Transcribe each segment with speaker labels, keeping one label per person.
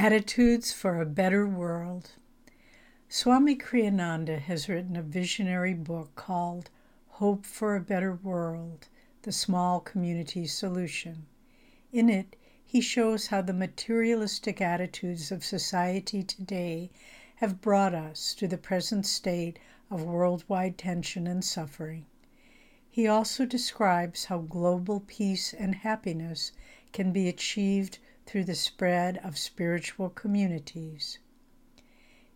Speaker 1: Attitudes for a Better World. Swami Kriyananda has written a visionary book called Hope for a Better World The Small Community Solution. In it, he shows how the materialistic attitudes of society today have brought us to the present state of worldwide tension and suffering. He also describes how global peace and happiness can be achieved through the spread of spiritual communities.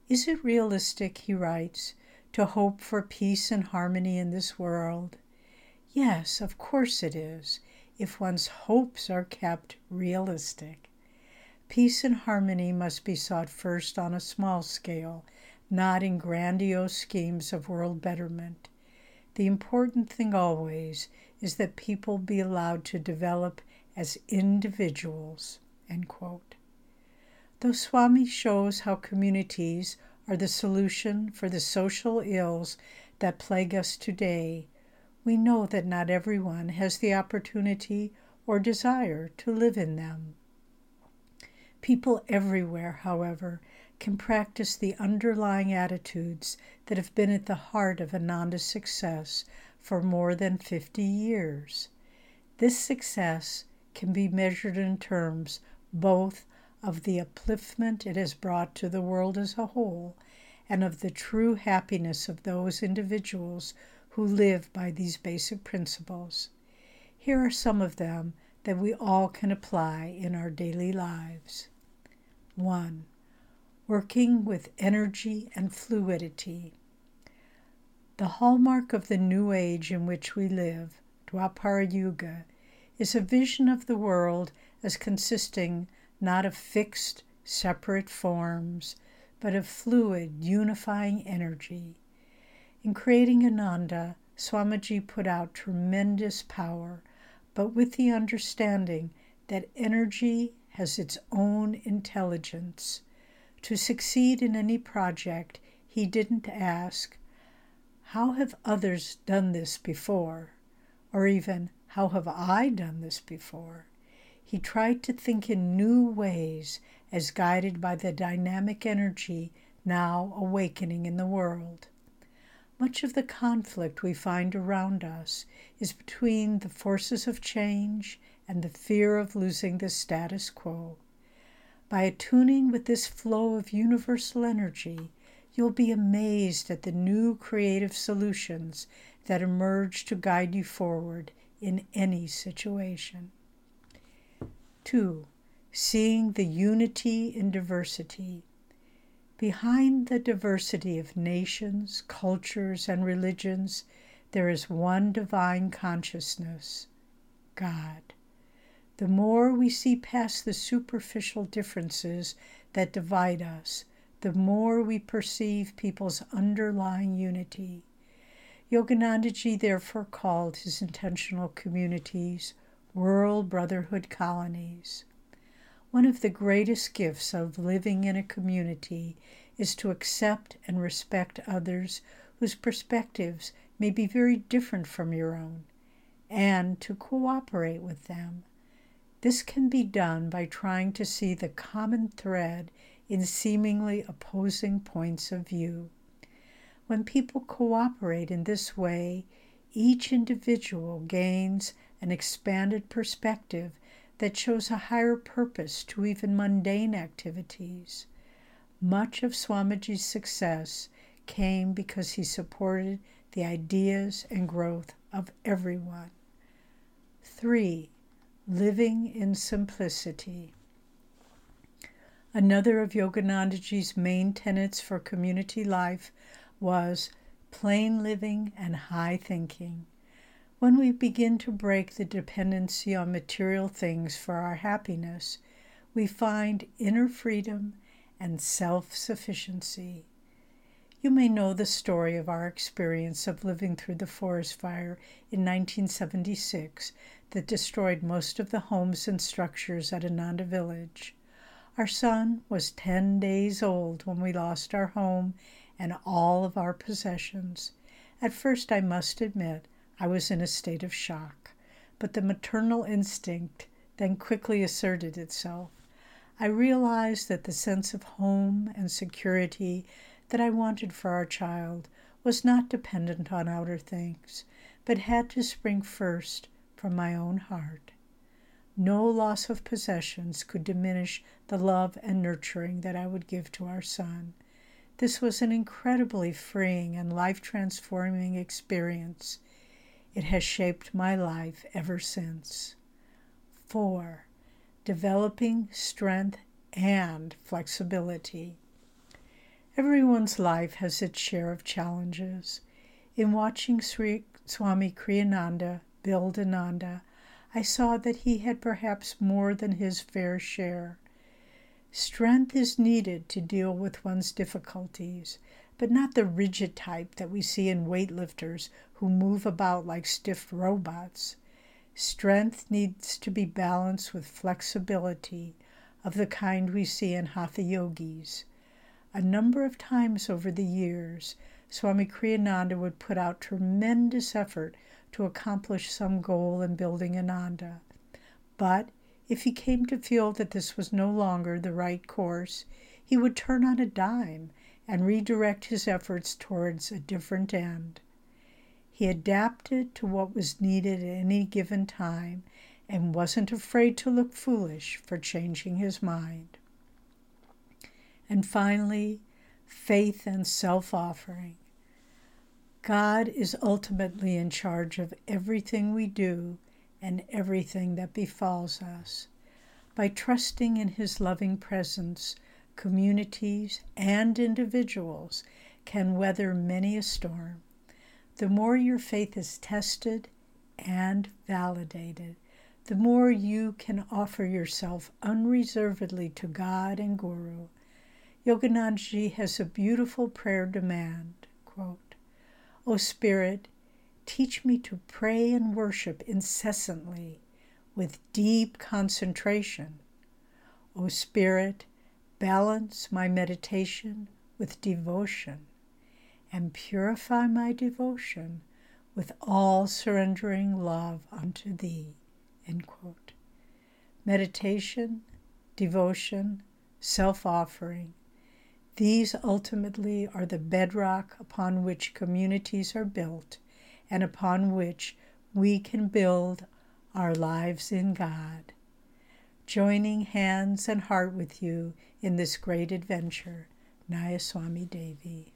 Speaker 1: Is it realistic, he writes, to hope for peace and harmony in this world? Yes, of course it is, if one's hopes are kept realistic. Peace and harmony must be sought first on a small scale, not in grandiose schemes of world betterment. The important thing always is that people be allowed to develop as individuals. Though Swami shows how communities are the solution for the social ills that plague us today, we know that not everyone has the opportunity or desire to live in them. People everywhere, however, can practice the underlying attitudes that have been at the heart of Ananda's success for more than 50 years. This success can be measured in terms both of the upliftment it has brought to the world as a whole and of the true happiness of those individuals who live by these basic principles. Here are some of them that we all can apply in our daily lives. 1. Working with energy and fluidity. The hallmark of the new age in which we live, Dwapara Yuga, is a vision of the world as consisting not of fixed, separate forms, but of fluid, unifying energy. In creating Ananda, Swamiji put out tremendous power, but with the understanding that energy has its own intelligence. To succeed in any project, he didn't ask, How have others done this before? or even, How have I done this before? He tried to think in new ways as guided by the dynamic energy now awakening in the world. Much of the conflict we find around us is between the forces of change and the fear of losing the status quo. By attuning with this flow of universal energy, you'll be amazed at the new creative solutions that emerge to guide you forward in any situation. 2. Seeing the unity in diversity. Behind the diversity of nations, cultures, and religions, there is one divine consciousness God. The more we see past the superficial differences that divide us, the more we perceive people's underlying unity. Yoganandaji therefore called his intentional communities World Brotherhood Colonies. One of the greatest gifts of living in a community is to accept and respect others whose perspectives may be very different from your own, and to cooperate with them. This can be done by trying to see the common thread in seemingly opposing points of view. When people cooperate in this way, each individual gains an expanded perspective that shows a higher purpose to even mundane activities. Much of Swamiji's success came because he supported the ideas and growth of everyone. 3. Living in simplicity. Another of Yoganandaji's main tenets for community life was plain living and high thinking. When we begin to break the dependency on material things for our happiness, we find inner freedom and self sufficiency. You may know the story of our experience of living through the forest fire in 1976 that destroyed most of the homes and structures at Ananda Village. Our son was 10 days old when we lost our home and all of our possessions. At first, I must admit, I was in a state of shock, but the maternal instinct then quickly asserted itself. I realized that the sense of home and security that I wanted for our child was not dependent on outer things, but had to spring first from my own heart. No loss of possessions could diminish the love and nurturing that I would give to our son. This was an incredibly freeing and life transforming experience. It has shaped my life ever since. 4. Developing strength and flexibility. Everyone's life has its share of challenges. In watching Sri Swami Kriyananda build Ananda, I saw that he had perhaps more than his fair share. Strength is needed to deal with one's difficulties, but not the rigid type that we see in weightlifters who move about like stiff robots. Strength needs to be balanced with flexibility of the kind we see in Hatha yogis. A number of times over the years, Swami Kriyananda would put out tremendous effort to accomplish some goal in building Ananda. But if he came to feel that this was no longer the right course, he would turn on a dime and redirect his efforts towards a different end. He adapted to what was needed at any given time and wasn't afraid to look foolish for changing his mind. And finally, faith and self offering. God is ultimately in charge of everything we do and everything that befalls us. By trusting in His loving presence, communities and individuals can weather many a storm. The more your faith is tested and validated, the more you can offer yourself unreservedly to God and Guru. Yoganandaji has a beautiful prayer demand quote, O Spirit, teach me to pray and worship incessantly with deep concentration. O Spirit, balance my meditation with devotion and purify my devotion with all surrendering love unto Thee. Meditation, devotion, self offering these ultimately are the bedrock upon which communities are built and upon which we can build our lives in God. Joining hands and heart with you in this great adventure, Nayaswami Devi.